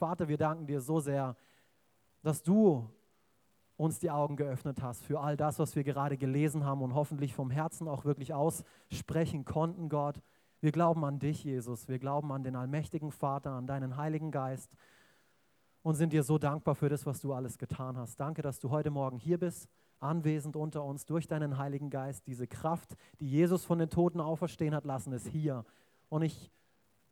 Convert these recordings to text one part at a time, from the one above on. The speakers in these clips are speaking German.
Vater, wir danken dir so sehr, dass du uns die Augen geöffnet hast für all das, was wir gerade gelesen haben und hoffentlich vom Herzen auch wirklich aussprechen konnten, Gott. Wir glauben an dich, Jesus. Wir glauben an den allmächtigen Vater, an deinen Heiligen Geist und sind dir so dankbar für das, was du alles getan hast. Danke, dass du heute Morgen hier bist, anwesend unter uns durch deinen Heiligen Geist. Diese Kraft, die Jesus von den Toten auferstehen hat lassen, ist hier. Und ich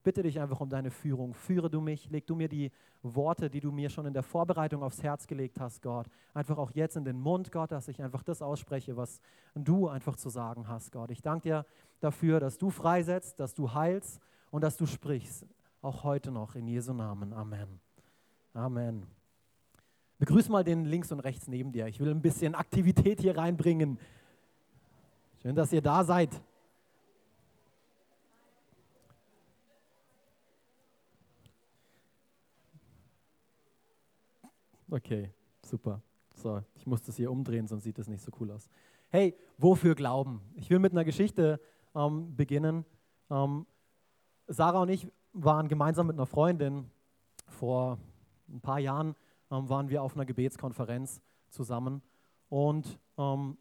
bitte dich einfach um deine Führung. Führe du mich, leg du mir die Worte, die du mir schon in der Vorbereitung aufs Herz gelegt hast, Gott, einfach auch jetzt in den Mund, Gott, dass ich einfach das ausspreche, was du einfach zu sagen hast, Gott. Ich danke dir dafür, dass du freisetzt, dass du heilst und dass du sprichst, auch heute noch in Jesu Namen. Amen. Amen. Begrüß mal den links und rechts neben dir. Ich will ein bisschen Aktivität hier reinbringen. Schön, dass ihr da seid. Okay, super. So, ich muss das hier umdrehen, sonst sieht das nicht so cool aus. Hey, wofür glauben? Ich will mit einer Geschichte ähm, beginnen. Ähm, Sarah und ich waren gemeinsam mit einer Freundin vor ein paar Jahren ähm, waren wir auf einer Gebetskonferenz zusammen und ähm,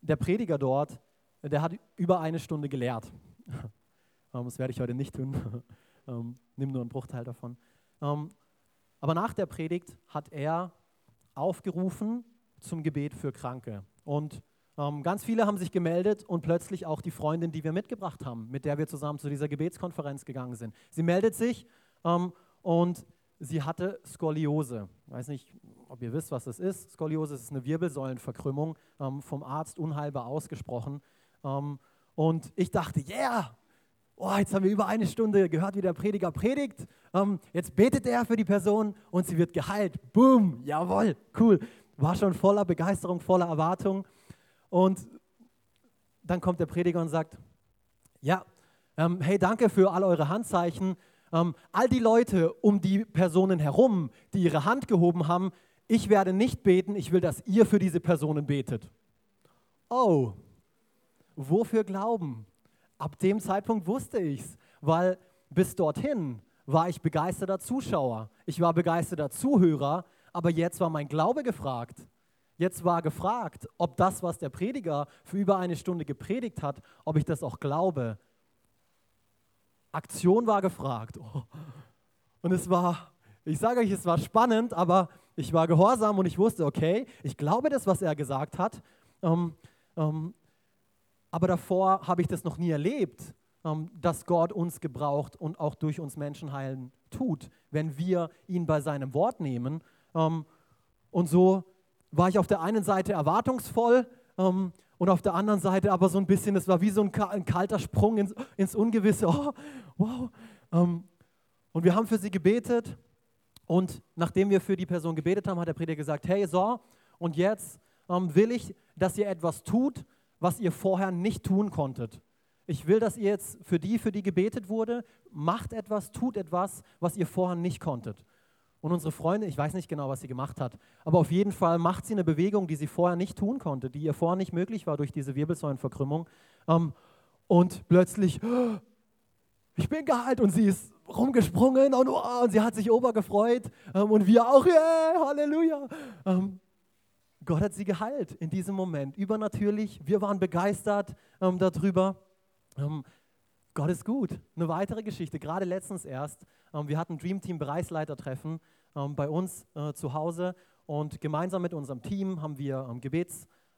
der Prediger dort, der hat über eine Stunde gelehrt. Ähm, das werde ich heute nicht tun. Ähm, nimm nur einen Bruchteil davon. Aber nach der Predigt hat er aufgerufen zum Gebet für Kranke. Und ähm, ganz viele haben sich gemeldet und plötzlich auch die Freundin, die wir mitgebracht haben, mit der wir zusammen zu dieser Gebetskonferenz gegangen sind. Sie meldet sich ähm, und sie hatte Skoliose. Ich weiß nicht, ob ihr wisst, was das ist. Skoliose ist eine Wirbelsäulenverkrümmung, ähm, vom Arzt unheilbar ausgesprochen. Ähm, und ich dachte, yeah, oh, jetzt haben wir über eine Stunde gehört, wie der Prediger predigt. Ähm, jetzt betet er für die Person und sie wird geheilt. Boom, jawohl, cool. War schon voller Begeisterung, voller Erwartung. Und dann kommt der Prediger und sagt, ja, ähm, hey, danke für all eure Handzeichen. Ähm, all die Leute um die Personen herum, die ihre Hand gehoben haben, ich werde nicht beten, ich will, dass ihr für diese Personen betet. Oh, wofür glauben? Ab dem Zeitpunkt wusste ich es, weil bis dorthin war ich begeisterter Zuschauer, ich war begeisterter Zuhörer, aber jetzt war mein Glaube gefragt. Jetzt war gefragt, ob das, was der Prediger für über eine Stunde gepredigt hat, ob ich das auch glaube. Aktion war gefragt. Oh. Und es war, ich sage euch, es war spannend, aber ich war gehorsam und ich wusste, okay, ich glaube das, was er gesagt hat. Ähm, ähm, aber davor habe ich das noch nie erlebt, ähm, dass Gott uns gebraucht und auch durch uns Menschen heilen tut, wenn wir ihn bei seinem Wort nehmen. Ähm, und so war ich auf der einen Seite erwartungsvoll ähm, und auf der anderen Seite aber so ein bisschen, es war wie so ein, kalter Sprung ins, Ungewisse. Oh, wow. und wir haben für sie gebetet und nachdem wir für die Person gebetet haben, hat der Prediger gesagt, hey, so, und jetzt will ich, dass ihr etwas tut, was ihr vorher nicht tun konntet. Ich will, dass ihr jetzt für die, für die gebetet wurde, macht etwas, tut etwas, was ihr vorher nicht konntet. Und unsere Freundin, ich weiß nicht genau, was sie gemacht hat, aber auf jeden Fall macht sie eine Bewegung, die sie vorher nicht tun konnte, die ihr vorher nicht möglich war durch diese Wirbelsäulenverkrümmung. Ähm, und plötzlich, ich bin geheilt und sie ist rumgesprungen und, oh, und sie hat sich obergefreut ähm, und wir auch, yeah, Halleluja. Ähm, Gott hat sie geheilt in diesem Moment, übernatürlich. Wir waren begeistert ähm, darüber. Ähm, Gott ist gut. Eine weitere Geschichte, gerade letztens erst. Ähm, wir hatten Dream Team Bereichsleitertreffen ähm, bei uns äh, zu Hause und gemeinsam mit unserem Team haben wir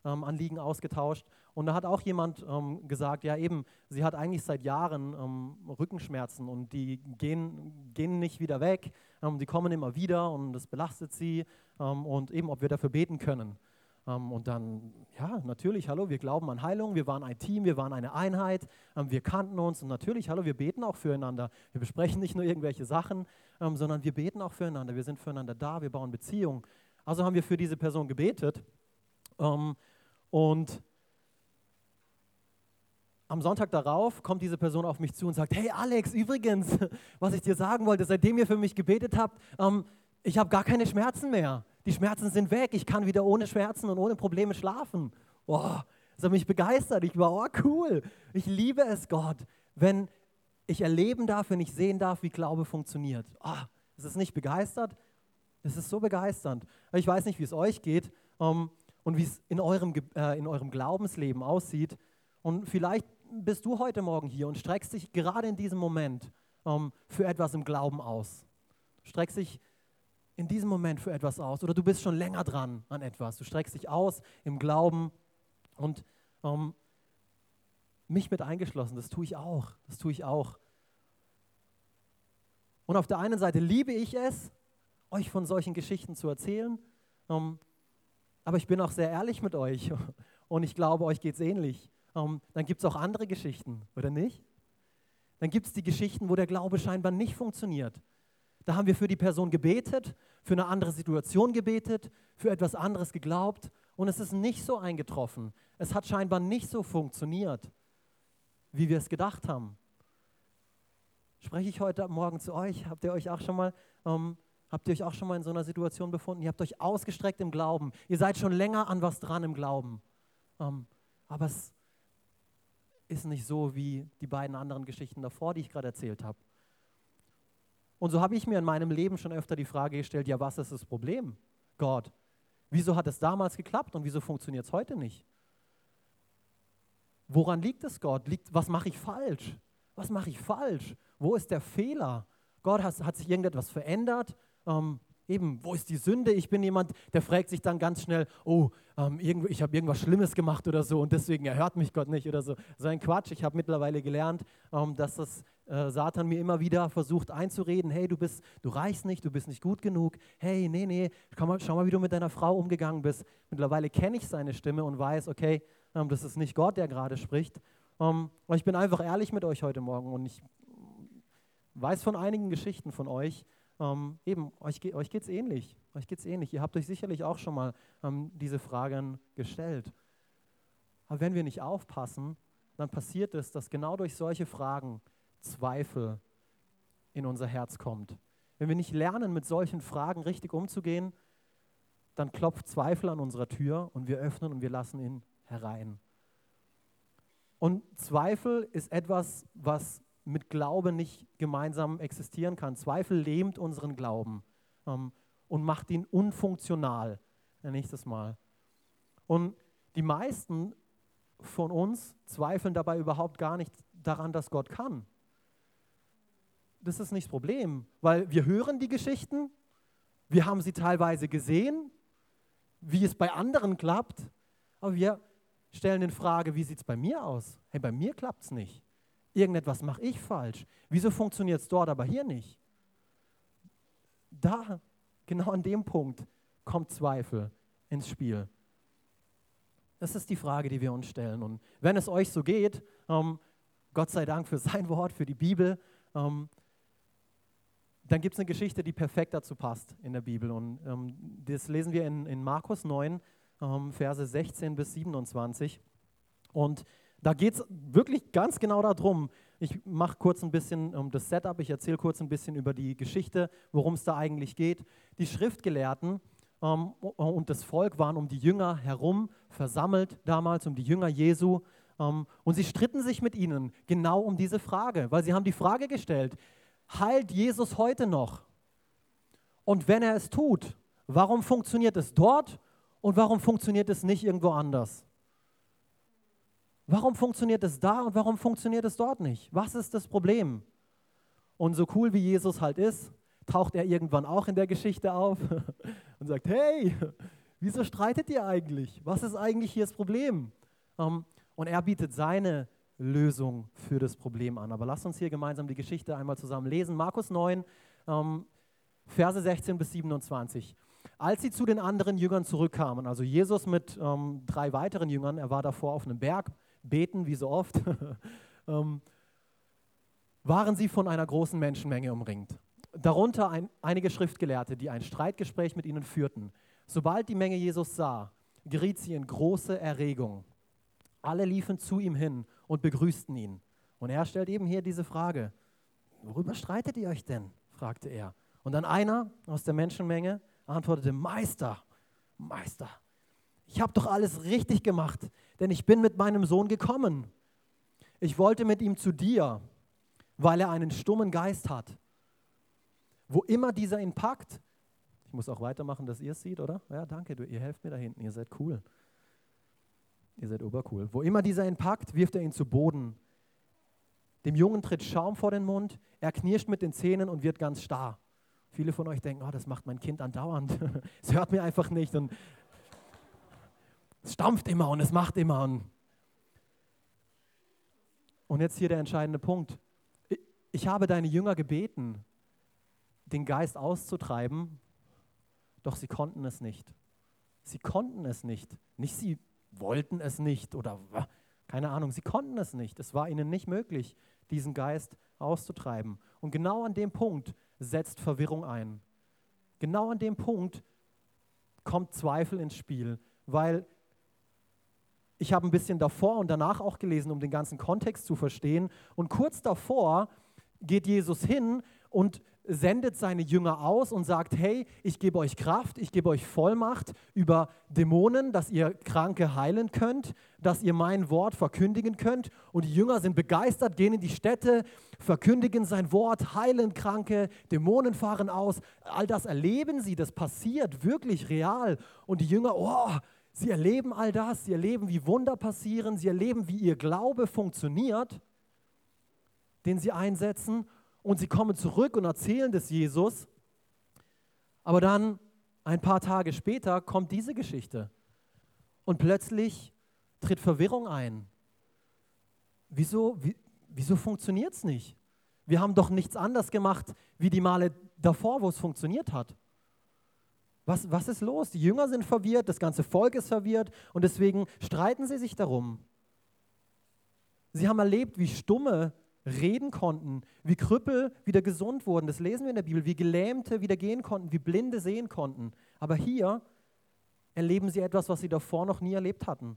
ähm, Gebetsanliegen ausgetauscht. Und da hat auch jemand ähm, gesagt, ja eben, sie hat eigentlich seit Jahren Rückenschmerzen und die gehen, gehen nicht wieder weg. die kommen immer wieder und das belastet sie ähm, und eben, ob wir dafür beten können. Ähm, und dann, ja, natürlich, hallo, wir glauben an Heilung, wir waren ein Team, wir waren eine Einheit, ähm, wir kannten uns und natürlich, hallo, wir beten auch füreinander. Wir besprechen nicht nur irgendwelche Sachen, sondern wir beten auch füreinander, wir sind füreinander da, wir bauen Beziehungen. Also haben wir für diese Person gebetet und am Sonntag darauf kommt diese Person auf mich zu und sagt, hey Alex, übrigens, was ich dir sagen wollte, seitdem ihr für mich gebetet habt, ich habe gar keine Schmerzen mehr. Die Schmerzen sind weg. Ich kann wieder ohne Schmerzen und ohne Probleme schlafen. Oh, das hat mich begeistert. Ich war, oh cool. Ich liebe es, Gott, wenn ich erleben darf, wenn ich sehen darf, wie Glaube funktioniert. Oh, Es ist nicht begeistert. Es ist so begeisternd. Ich weiß nicht, wie es euch geht ähm, und wie es in eurem, äh, in eurem Glaubensleben aussieht. Und vielleicht bist du heute Morgen hier und streckst dich gerade in diesem Moment ähm, für etwas im Glauben aus. Streckst dich in diesem Moment für etwas aus oder du bist schon länger dran an etwas. Du streckst dich aus im Glauben und ähm, mich mit eingeschlossen, das tue ich auch. Das tue ich auch. Und auf der einen Seite liebe ich es, euch von solchen Geschichten zu erzählen, ähm, aber ich bin auch sehr ehrlich mit euch und ich glaube, euch geht es ähnlich. Ähm, dann gibt es auch andere Geschichten, oder nicht? Dann gibt es die Geschichten, wo der Glaube scheinbar nicht funktioniert. Da haben wir für die Person gebetet, für eine andere Situation gebetet, für etwas anderes geglaubt und es ist nicht so eingetroffen. Es hat scheinbar nicht so funktioniert, wie wir es gedacht haben. Spreche ich heute Morgen zu euch? Habt ihr euch auch schon mal, ähm, habt ihr euch auch schon mal in so einer Situation befunden? Ihr habt euch ausgestreckt im Glauben. Ihr seid schon länger an was dran im Glauben. Ähm, aber es ist nicht so wie die beiden anderen Geschichten davor, die ich gerade erzählt habe. Und so habe ich mir in meinem Leben schon öfter die Frage gestellt, ja, was ist das Problem? Gott, wieso hat es damals geklappt und wieso funktioniert es heute nicht? Woran liegt es, Gott? Liegt, was mache ich falsch? Was mache ich falsch? Wo ist der Fehler? Gott, hat, hat sich irgendetwas verändert? Ähm, eben, wo ist die Sünde? Ich bin jemand, der fragt sich dann ganz schnell, oh, ähm, ich habe irgendwas Schlimmes gemacht oder so und deswegen erhört mich Gott nicht oder so. So ein Quatsch. Ich habe mittlerweile gelernt, ähm, dass das äh, Satan mir immer wieder versucht einzureden, hey, du bist, du reichst nicht, du bist nicht gut genug. Hey, nee, nee, schau mal, schau mal wie du mit deiner Frau umgegangen bist. Mittlerweile kenne ich seine Stimme und weiß, okay, ähm, das ist nicht Gott, der gerade spricht. Ähm, ich bin einfach ehrlich mit euch heute Morgen und ich weiß von einigen Geschichten von euch, ähm, eben, euch, euch geht es ähnlich. Euch geht ähnlich. Ihr habt euch sicherlich auch schon mal ähm, diese Fragen gestellt. Aber wenn wir nicht aufpassen, dann passiert es, dass genau durch solche Fragen Zweifel in unser Herz kommt. Wenn wir nicht lernen, mit solchen Fragen richtig umzugehen, dann klopft Zweifel an unserer Tür und wir öffnen und wir lassen ihn herein. Und Zweifel ist etwas, was mit Glaube nicht gemeinsam existieren kann. Zweifel lähmt unseren Glauben ähm, und macht ihn unfunktional. Nächstes Mal. Und die meisten von uns zweifeln dabei überhaupt gar nicht daran, dass Gott kann. Das ist nicht das Problem, weil wir hören die Geschichten, wir haben sie teilweise gesehen, wie es bei anderen klappt, aber wir stellen in Frage, wie sieht es bei mir aus? Hey, bei mir klappt es nicht. Irgendetwas mache ich falsch. Wieso funktioniert es dort, aber hier nicht? Da, genau an dem Punkt, kommt Zweifel ins Spiel. Das ist die Frage, die wir uns stellen. Und wenn es euch so geht, ähm, Gott sei Dank für sein Wort, für die Bibel, ähm, dann gibt es eine Geschichte, die perfekt dazu passt in der Bibel. Und ähm, das lesen wir in, in Markus 9, ähm, Verse 16 bis 27. Und da geht es wirklich ganz genau darum. Ich mache kurz ein bisschen um das Setup, ich erzähle kurz ein bisschen über die Geschichte, worum es da eigentlich geht. Die Schriftgelehrten ähm, und das Volk waren um die Jünger herum versammelt damals, um die Jünger Jesu. Ähm, und sie stritten sich mit ihnen genau um diese Frage, weil sie haben die Frage gestellt, heilt Jesus heute noch? Und wenn er es tut, warum funktioniert es dort und warum funktioniert es nicht irgendwo anders? Warum funktioniert es da und warum funktioniert es dort nicht? Was ist das Problem? Und so cool wie Jesus halt ist, taucht er irgendwann auch in der Geschichte auf und sagt, hey, wieso streitet ihr eigentlich? Was ist eigentlich hier das Problem? Ähm, und er bietet seine Lösung für das Problem an. Aber lasst uns hier gemeinsam die Geschichte einmal zusammen lesen. Markus 9, ähm, Verse 16 bis 27. Als sie zu den anderen Jüngern zurückkamen, also Jesus mit ähm, drei weiteren Jüngern, er war davor auf einem Berg, beten, wie so oft, ähm, waren sie von einer großen Menschenmenge umringt. Darunter ein, einige Schriftgelehrte, die ein Streitgespräch mit ihnen führten. Sobald die Menge Jesus sah, geriet sie in große Erregung. Alle liefen zu ihm hin und begrüßten ihn. Und er stellt eben hier diese Frage, worüber streitet ihr euch denn? fragte er. Und dann einer aus der Menschenmenge antwortete, Meister, Meister, ich habe doch alles richtig gemacht, denn ich bin mit meinem Sohn gekommen. Ich wollte mit ihm zu dir, weil er einen stummen Geist hat. Wo immer dieser ihn packt, ich muss auch weitermachen, dass ihr es seht, oder? Ja, danke, du, ihr helft mir da hinten, ihr seid cool. Ihr seid obercool. Wo immer dieser ihn packt, wirft er ihn zu Boden. Dem Jungen tritt Schaum vor den Mund, er knirscht mit den Zähnen und wird ganz starr. Viele von euch denken, oh, das macht mein Kind andauernd. es hört mir einfach nicht und es stampft immer und es macht immer. Und, und jetzt hier der entscheidende Punkt. Ich habe deine Jünger gebeten, den Geist auszutreiben, doch sie konnten es nicht. Sie konnten es nicht. Nicht sie wollten es nicht oder keine Ahnung, sie konnten es nicht. Es war ihnen nicht möglich, diesen Geist auszutreiben. Und genau an dem Punkt setzt Verwirrung ein. Genau an dem Punkt kommt Zweifel ins Spiel, weil ich habe ein bisschen davor und danach auch gelesen, um den ganzen Kontext zu verstehen. Und kurz davor geht Jesus hin und sendet seine Jünger aus und sagt, hey, ich gebe euch Kraft, ich gebe euch Vollmacht über Dämonen, dass ihr Kranke heilen könnt, dass ihr mein Wort verkündigen könnt. Und die Jünger sind begeistert, gehen in die Städte, verkündigen sein Wort, heilen Kranke, Dämonen fahren aus. All das erleben sie, das passiert wirklich real. Und die Jünger, oh, sie erleben all das, sie erleben, wie Wunder passieren, sie erleben, wie ihr Glaube funktioniert, den sie einsetzen und sie kommen zurück und erzählen das Jesus. Aber dann, ein paar Tage später, kommt diese Geschichte. Und plötzlich tritt Verwirrung ein. Wieso, wie, wieso funktioniert es nicht? Wir haben doch nichts anders gemacht wie die Male davor, wo es funktioniert hat. Was, was ist los? Die Jünger sind verwirrt, das ganze Volk ist verwirrt und deswegen streiten sie sich darum. Sie haben erlebt, wie Stumme reden konnten, wie Krüppel wieder gesund wurden. Das lesen wir in der Bibel, wie Gelähmte wieder gehen konnten, wie Blinde sehen konnten. Aber hier erleben sie etwas, was sie davor noch nie erlebt hatten.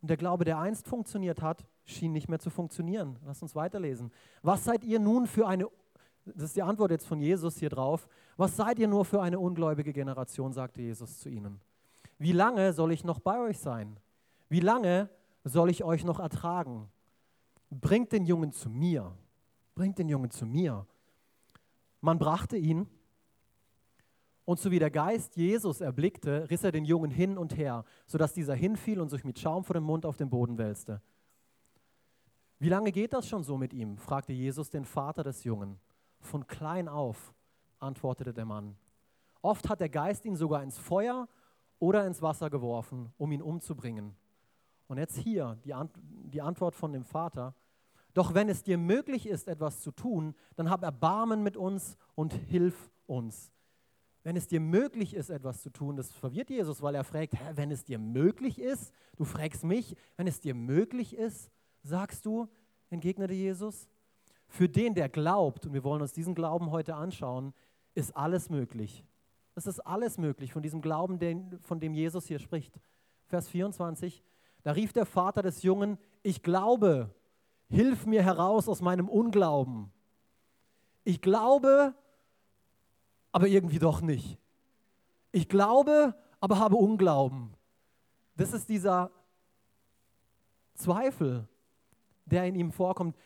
Und der Glaube, der einst funktioniert hat, schien nicht mehr zu funktionieren. Lass uns weiterlesen. Was seid ihr nun für eine, das ist die Antwort jetzt von Jesus hier drauf, was seid ihr nur für eine ungläubige Generation, sagte Jesus zu ihnen. Wie lange soll ich noch bei euch sein? Wie lange soll ich euch noch ertragen? bringt den Jungen zu mir, bringt den Jungen zu mir. Man brachte ihn und so wie der Geist Jesus erblickte, riss er den Jungen hin und her, sodass dieser hinfiel und sich mit Schaum vor dem Mund auf den Boden wälzte. Wie lange geht das schon so mit ihm? fragte Jesus den Vater des Jungen. Von klein auf, antwortete der Mann. Oft hat der Geist ihn sogar ins Feuer oder ins Wasser geworfen, um ihn umzubringen. Und jetzt hier die, Ant die Antwort von dem Vater. Doch wenn es dir möglich ist, etwas zu tun, dann hab Erbarmen mit uns und hilf uns. Wenn es dir möglich ist, etwas zu tun, das verwirrt Jesus, weil er fragt, Hä, wenn es dir möglich ist, du fragst mich, wenn es dir möglich ist, sagst du, entgegnete Jesus. Für den, der glaubt, und wir wollen uns diesen Glauben heute anschauen, ist alles möglich. Es ist alles möglich von diesem Glauben, den, von dem Jesus hier spricht. Vers 24, da rief der Vater des Jungen, ich glaube, hilf mir heraus aus meinem Unglauben. Ich glaube, aber irgendwie doch nicht. Ich glaube, aber habe Unglauben. Das ist dieser Zweifel, der in ihm vorkommt.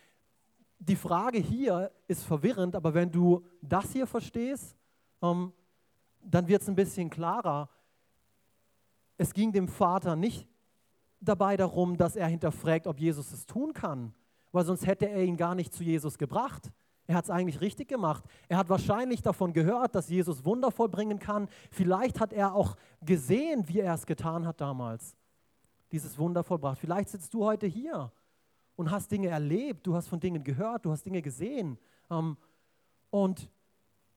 Die Frage hier ist verwirrend, aber wenn du das hier verstehst, ähm, dann wird es ein bisschen klarer. Es ging dem Vater nicht dabei darum, dass er hinterfragt, ob Jesus es tun kann, weil sonst hätte er ihn gar nicht zu Jesus gebracht. Er hat es eigentlich richtig gemacht. Er hat wahrscheinlich davon gehört, dass Jesus Wunder vollbringen kann. Vielleicht hat er auch gesehen, wie er es getan hat damals, dieses Wunder vollbracht. Vielleicht sitzt du heute hier und hast Dinge erlebt, du hast von Dingen gehört, du hast Dinge gesehen. Ähm, und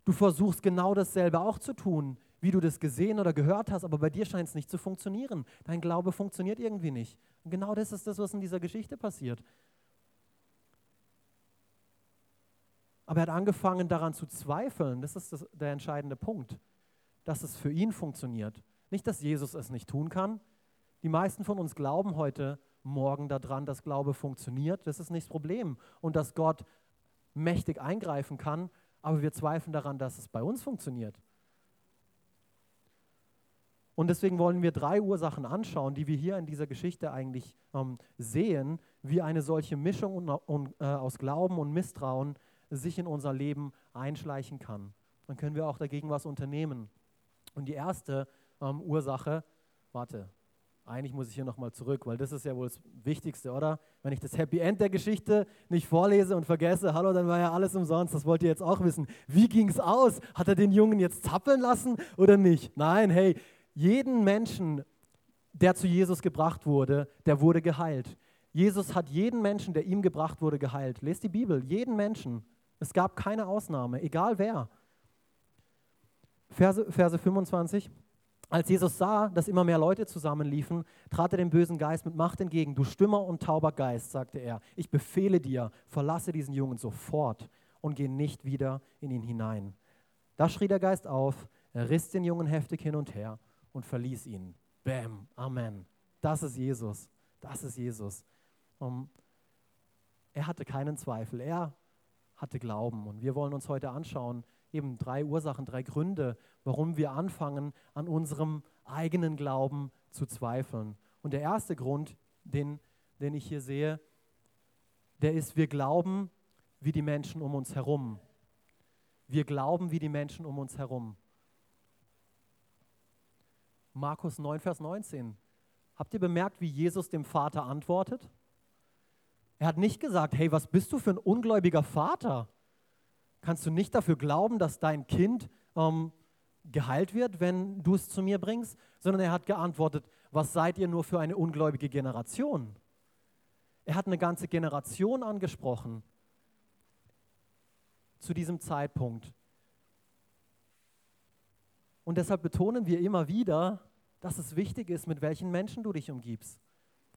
du versuchst genau dasselbe auch zu tun, wie du das gesehen oder gehört hast, aber bei dir scheint es nicht zu funktionieren. Dein Glaube funktioniert irgendwie nicht. Und genau das ist das, was in dieser Geschichte passiert. Aber er hat angefangen daran zu zweifeln, das ist das, der entscheidende Punkt, dass es für ihn funktioniert. Nicht, dass Jesus es nicht tun kann. Die meisten von uns glauben heute Morgen daran, dass Glaube funktioniert. Das ist nicht das Problem. Und dass Gott mächtig eingreifen kann, aber wir zweifeln daran, dass es bei uns funktioniert. Und deswegen wollen wir drei Ursachen anschauen, die wir hier in dieser Geschichte eigentlich ähm, sehen, wie eine solche Mischung und, und, äh, aus Glauben und Misstrauen sich in unser Leben einschleichen kann. Dann können wir auch dagegen was unternehmen. Und die erste ähm, Ursache, warte, eigentlich muss ich hier nochmal zurück, weil das ist ja wohl das Wichtigste, oder? Wenn ich das Happy End der Geschichte nicht vorlese und vergesse, hallo, dann war ja alles umsonst, das wollt ihr jetzt auch wissen. Wie ging es aus? Hat er den Jungen jetzt zappeln lassen oder nicht? Nein, hey, jeden Menschen, der zu Jesus gebracht wurde, der wurde geheilt. Jesus hat jeden Menschen, der ihm gebracht wurde, geheilt. Lest die Bibel, jeden Menschen. Es gab keine Ausnahme, egal wer. Verse, Verse 25. Als Jesus sah, dass immer mehr Leute zusammenliefen, trat er dem bösen Geist mit Macht entgegen. Du stummer und tauber Geist, sagte er, ich befehle dir, verlasse diesen Jungen sofort und geh nicht wieder in ihn hinein. Da schrie der Geist auf, er riss den Jungen heftig hin und her und verließ ihn. Bäm, Amen. Das ist Jesus. Das ist Jesus. Um, er hatte keinen Zweifel. Er hatte Glauben. Und wir wollen uns heute anschauen, eben drei Ursachen, drei Gründe, warum wir anfangen, an unserem eigenen Glauben zu zweifeln. Und der erste Grund, den, den ich hier sehe, der ist, wir glauben wie die Menschen um uns herum. Wir glauben wie die Menschen um uns herum. Markus 9, Vers 19. Habt ihr bemerkt, wie Jesus dem Vater antwortet? Er hat nicht gesagt, hey, was bist du für ein ungläubiger Vater? Kannst du nicht dafür glauben, dass dein Kind ähm, geheilt wird, wenn du es zu mir bringst, sondern er hat geantwortet, was seid ihr nur für eine ungläubige Generation? Er hat eine ganze Generation angesprochen zu diesem Zeitpunkt. Und deshalb betonen wir immer wieder, dass es wichtig ist, mit welchen Menschen du dich umgibst.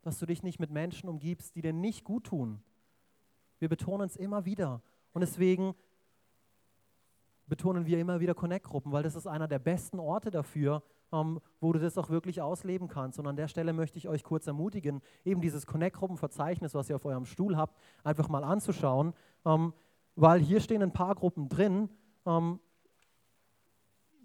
Dass du dich nicht mit Menschen umgibst, die dir nicht gut tun. Wir betonen es immer wieder. Und deswegen betonen wir immer wieder Connect-Gruppen, weil das ist einer der besten Orte dafür, ähm, wo du das auch wirklich ausleben kannst. Und an der Stelle möchte ich euch kurz ermutigen, eben dieses Connect-Gruppenverzeichnis, was ihr auf eurem Stuhl habt, einfach mal anzuschauen, ähm, weil hier stehen ein paar Gruppen drin, ähm,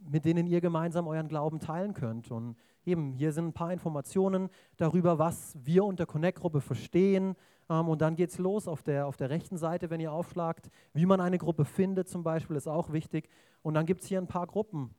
mit denen ihr gemeinsam euren Glauben teilen könnt. Und eben, hier sind ein paar Informationen darüber, was wir unter Connect-Gruppe verstehen, ähm, und dann geht es los auf der, auf der rechten Seite, wenn ihr aufschlagt. Wie man eine Gruppe findet zum Beispiel, ist auch wichtig. Und dann gibt es hier ein paar Gruppen.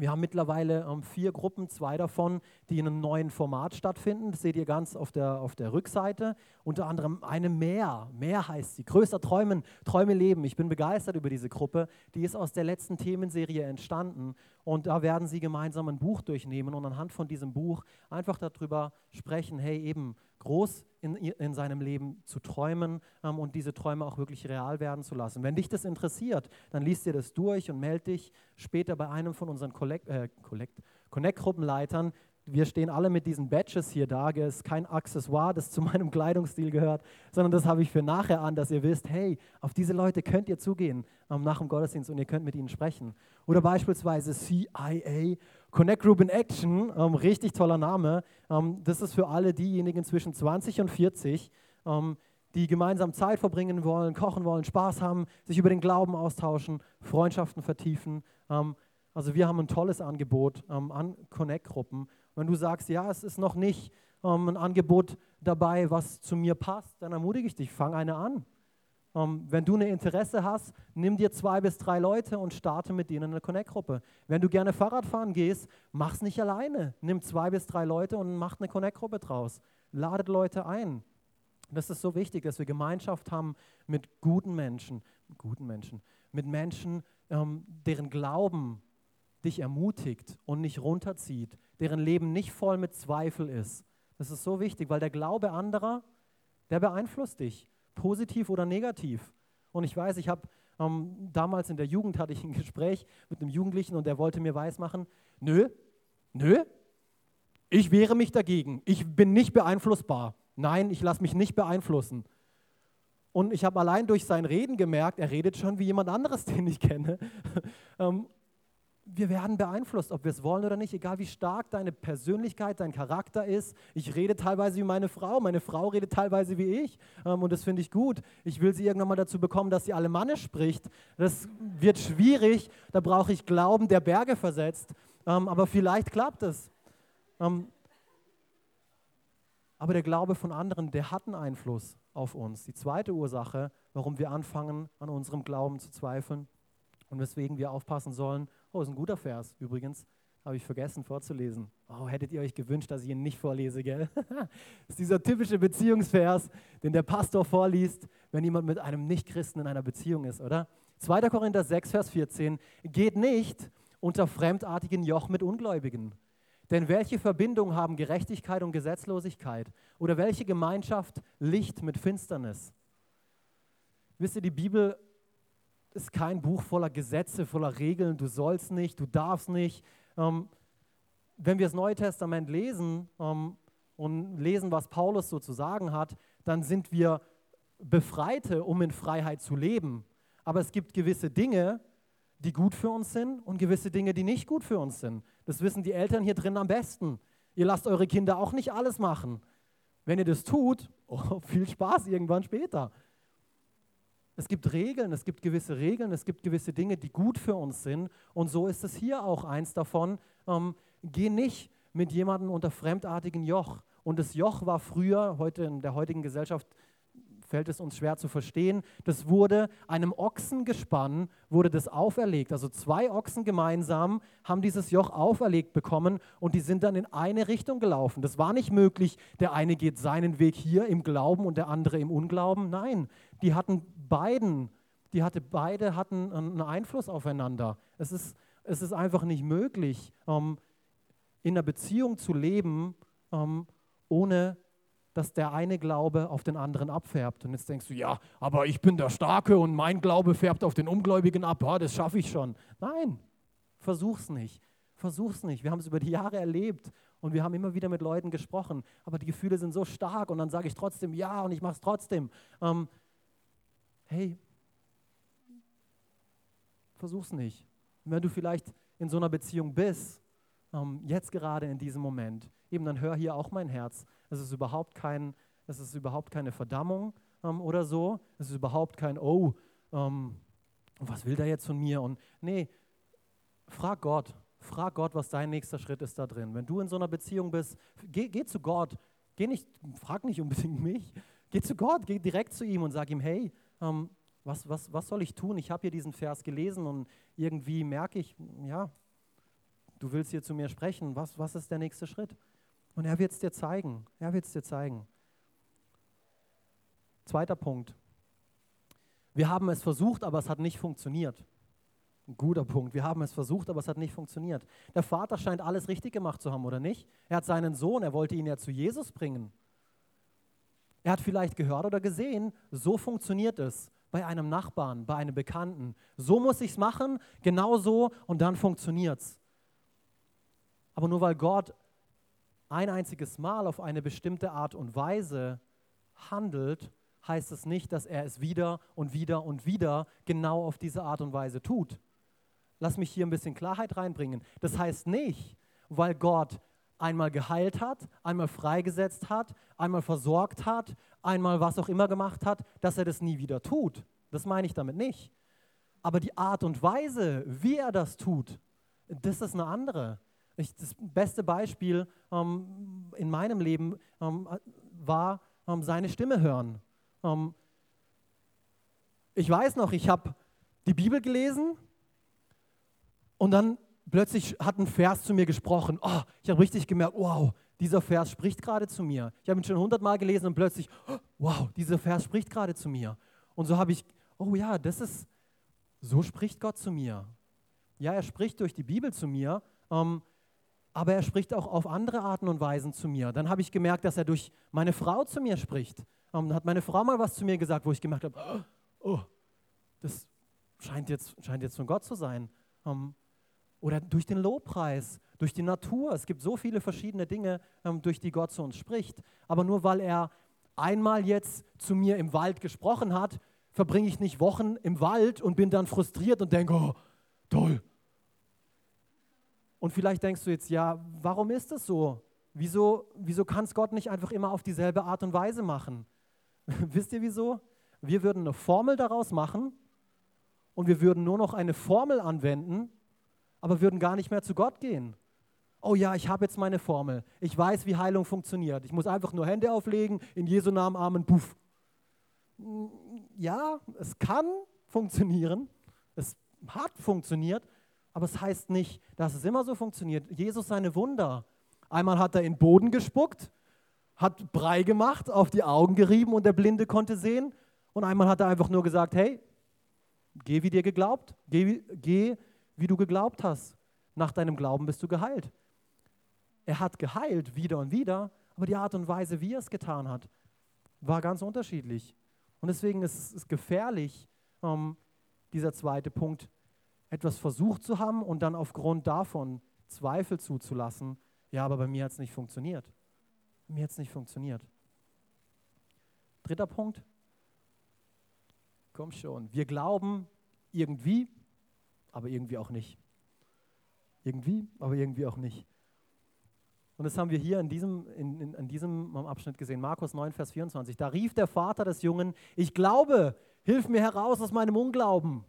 Wir haben mittlerweile ähm, vier Gruppen, zwei davon, die in einem neuen Format stattfinden. Das seht ihr ganz auf der, auf der Rückseite. Unter anderem eine Mehr. Mehr heißt sie. Größer Träumen, Träume leben. Ich bin begeistert über diese Gruppe. Die ist aus der letzten Themenserie entstanden. Und da werden sie gemeinsam ein Buch durchnehmen und anhand von diesem Buch einfach darüber sprechen, hey, eben groß in, in seinem Leben zu träumen ähm, und diese Träume auch wirklich real werden zu lassen. Wenn dich das interessiert, dann liest dir das durch und melde dich später bei einem von unseren äh, Connect-Gruppenleitern. Wir stehen alle mit diesen Badges hier da. Es ist kein Accessoire, das zu meinem Kleidungsstil gehört, sondern das habe ich für nachher an, dass ihr wisst, hey, auf diese Leute könnt ihr zugehen nach dem Gottesdienst und ihr könnt mit ihnen sprechen. Oder beispielsweise CIA Connect Group in Action, ähm, richtig toller Name. Ähm, das ist für alle diejenigen zwischen 20 und 40, ähm, die gemeinsam Zeit verbringen wollen, kochen wollen, Spaß haben, sich über den Glauben austauschen, Freundschaften vertiefen. Ähm, also wir haben ein tolles Angebot ähm, an Connect-Gruppen. Wenn du sagst, ja, es ist noch nicht ähm, ein Angebot dabei, was zu mir passt, dann ermutige ich dich, fang eine an. Ähm, wenn du ein Interesse hast, nimm dir zwei bis drei Leute und starte mit denen eine Connect-Gruppe. Wenn du gerne Fahrrad fahren gehst, mach es nicht alleine. Nimm zwei bis drei Leute und mach eine Connect-Gruppe draus. Ladet Leute ein. Das ist so wichtig, dass wir Gemeinschaft haben mit guten Menschen, guten Menschen, mit Menschen, ähm, deren Glauben dich ermutigt und nicht runterzieht, deren Leben nicht voll mit Zweifel ist. Das ist so wichtig, weil der Glaube anderer, der beeinflusst dich positiv oder negativ. Und ich weiß, ich habe ähm, damals in der Jugend hatte ich ein Gespräch mit einem Jugendlichen und der wollte mir weismachen, nö, nö, ich wehre mich dagegen. Ich bin nicht beeinflussbar. Nein, ich lasse mich nicht beeinflussen. Und ich habe allein durch sein Reden gemerkt, er redet schon wie jemand anderes, den ich kenne. Ähm, wir werden beeinflusst, ob wir es wollen oder nicht, egal wie stark deine Persönlichkeit, dein Charakter ist. Ich rede teilweise wie meine Frau, meine Frau redet teilweise wie ich ähm, und das finde ich gut. Ich will sie irgendwann mal dazu bekommen, dass sie alemannisch spricht. Das wird schwierig, da brauche ich Glauben, der Berge versetzt, ähm, aber vielleicht klappt es. Ähm, Aber der Glaube von anderen, der hat einen Einfluss auf uns. Die zweite Ursache, warum wir anfangen, an unserem Glauben zu zweifeln und weswegen wir aufpassen sollen, oh, ist ein guter Vers übrigens, habe ich vergessen vorzulesen. Oh, hättet ihr euch gewünscht, dass ich ihn nicht vorlese, gell? das ist dieser typische Beziehungsvers, den der Pastor vorliest, wenn jemand mit einem Nichtchristen in einer Beziehung ist, oder? 2. Korinther 6, Vers 14, geht nicht unter fremdartigen Joch mit Ungläubigen. Denn welche Verbindung haben Gerechtigkeit und Gesetzlosigkeit? Oder welche Gemeinschaft Licht mit Finsternis? Wisst ihr, die Bibel ist kein Buch voller Gesetze, voller Regeln. Du sollst nicht, du darfst nicht. Ähm, wenn wir das Neue Testament lesen ähm, und lesen, was Paulus so zu sagen hat, dann sind wir Befreite, um in Freiheit zu leben. Aber es gibt gewisse Dinge, die gut für uns sind und gewisse Dinge, die nicht gut für uns sind. Das wissen die Eltern hier drin am besten. Ihr lasst eure Kinder auch nicht alles machen. Wenn ihr das tut, oh, viel Spaß irgendwann später. Es gibt Regeln, es gibt gewisse Regeln, es gibt gewisse Dinge, die gut für uns sind. Und so ist es hier auch eins davon. Ähm, geh nicht mit jemandem unter fremdartigen Joch. Und das Joch war früher, heute in der heutigen Gesellschaft fällt es uns schwer zu verstehen. Das wurde einem Ochsengespann, wurde das auferlegt. Also zwei Ochsen gemeinsam haben dieses Joch auferlegt bekommen und die sind dann in eine Richtung gelaufen. Das war nicht möglich, der eine geht seinen Weg hier im Glauben und der andere im Unglauben. Nein, die hatten beiden, die hatte, beide hatten einen Einfluss aufeinander. Es ist, es ist einfach nicht möglich, ähm, in einer Beziehung zu leben, ähm, ohne dass der eine Glaube auf den anderen abfärbt. Und jetzt denkst du, ja, aber ich bin der Starke und mein Glaube färbt auf den Ungläubigen ab. Ja, das schaffe ich schon. Nein, versuch's nicht. Versuch's nicht. Wir haben es über die Jahre erlebt und wir haben immer wieder mit Leuten gesprochen. Aber die Gefühle sind so stark und dann sage ich trotzdem ja und ich mache es trotzdem. Ähm, hey, versuch's nicht. Und wenn du vielleicht in so einer Beziehung bist, ähm, jetzt gerade in diesem Moment, eben dann hör hier auch mein Herz es ist überhaupt, kein, es ist überhaupt keine Verdammung ähm, oder so. Es ist überhaupt kein, oh, ähm, was will der jetzt von mir? Und nee, frag Gott. Frag Gott, was dein nächster Schritt ist da drin. Wenn du in so einer Beziehung bist, geh, geh zu Gott. Geh nicht, frag nicht unbedingt mich. Geh zu Gott, geh direkt zu ihm und sag ihm, hey, ähm, was, was, was soll ich tun? Ich habe hier diesen Vers gelesen und irgendwie merke ich, ja, du willst hier zu mir sprechen. Was, was ist der nächste Schritt? Und er wird es dir zeigen. Er wird es dir zeigen. Zweiter Punkt. Wir haben es versucht, aber es hat nicht funktioniert. Ein guter Punkt. Wir haben es versucht, aber es hat nicht funktioniert. Der Vater scheint alles richtig gemacht zu haben, oder nicht? Er hat seinen Sohn, er wollte ihn ja zu Jesus bringen. Er hat vielleicht gehört oder gesehen, so funktioniert es bei einem Nachbarn, bei einem Bekannten. So muss ich es machen, genau so und dann funktioniert es. Aber nur weil Gott ein einziges Mal auf eine bestimmte Art und Weise handelt, heißt es nicht, dass er es wieder und wieder und wieder genau auf diese Art und Weise tut. Lass mich hier ein bisschen Klarheit reinbringen. Das heißt nicht, weil Gott einmal geheilt hat, einmal freigesetzt hat, einmal versorgt hat, einmal was auch immer gemacht hat, dass er das nie wieder tut. Das meine ich damit nicht. Aber die Art und Weise, wie er das tut, das ist eine andere. Ich, das beste Beispiel ähm, in meinem Leben ähm, war ähm, seine Stimme hören. Ähm, ich weiß noch, ich habe die Bibel gelesen und dann plötzlich hat ein Vers zu mir gesprochen. Oh, ich habe richtig gemerkt, wow, dieser Vers spricht gerade zu mir. Ich habe ihn schon hundertmal gelesen und plötzlich, oh, wow, dieser Vers spricht gerade zu mir. Und so habe ich, oh ja, das ist, so spricht Gott zu mir. Ja, er spricht durch die Bibel zu mir. Ähm, aber er spricht auch auf andere Arten und Weisen zu mir. Dann habe ich gemerkt, dass er durch meine Frau zu mir spricht. Ähm, dann hat meine Frau mal was zu mir gesagt, wo ich gemerkt habe, oh, das scheint jetzt, scheint jetzt von Gott zu sein. Ähm, oder durch den Lobpreis, durch die Natur. Es gibt so viele verschiedene Dinge, ähm, durch die Gott zu uns spricht. Aber nur weil er einmal jetzt zu mir im Wald gesprochen hat, verbringe ich nicht Wochen im Wald und bin dann frustriert und denke, oh, toll, und vielleicht denkst du jetzt, ja, warum ist das so? Wieso, wieso kann es Gott nicht einfach immer auf dieselbe Art und Weise machen? Wisst ihr wieso? Wir würden eine Formel daraus machen und wir würden nur noch eine Formel anwenden, aber würden gar nicht mehr zu Gott gehen. Oh ja, ich habe jetzt meine Formel. Ich weiß, wie Heilung funktioniert. Ich muss einfach nur Hände auflegen, in Jesu Namen Amen, puff. Ja, es kann funktionieren. Es hat funktioniert, aber es heißt nicht, dass es immer so funktioniert. Jesus seine Wunder. Einmal hat er in den Boden gespuckt, hat Brei gemacht, auf die Augen gerieben und der Blinde konnte sehen. Und einmal hat er einfach nur gesagt, hey, geh wie dir geglaubt, geh, geh wie du geglaubt hast. Nach deinem Glauben bist du geheilt. Er hat geheilt wieder und wieder, aber die Art und Weise, wie er es getan hat, war ganz unterschiedlich. Und deswegen ist es gefährlich, ähm, dieser zweite Punkt, etwas versucht zu haben und dann aufgrund davon Zweifel zuzulassen. Ja, aber bei mir hat es nicht funktioniert. Bei mir hat es nicht funktioniert. Dritter Punkt. Komm schon. Wir glauben irgendwie, aber irgendwie auch nicht. Irgendwie, aber irgendwie auch nicht. Und das haben wir hier in diesem, in, in, in diesem Abschnitt gesehen, Markus 9, Vers 24. Da rief der Vater des Jungen, ich glaube, hilf mir heraus aus meinem Unglauben.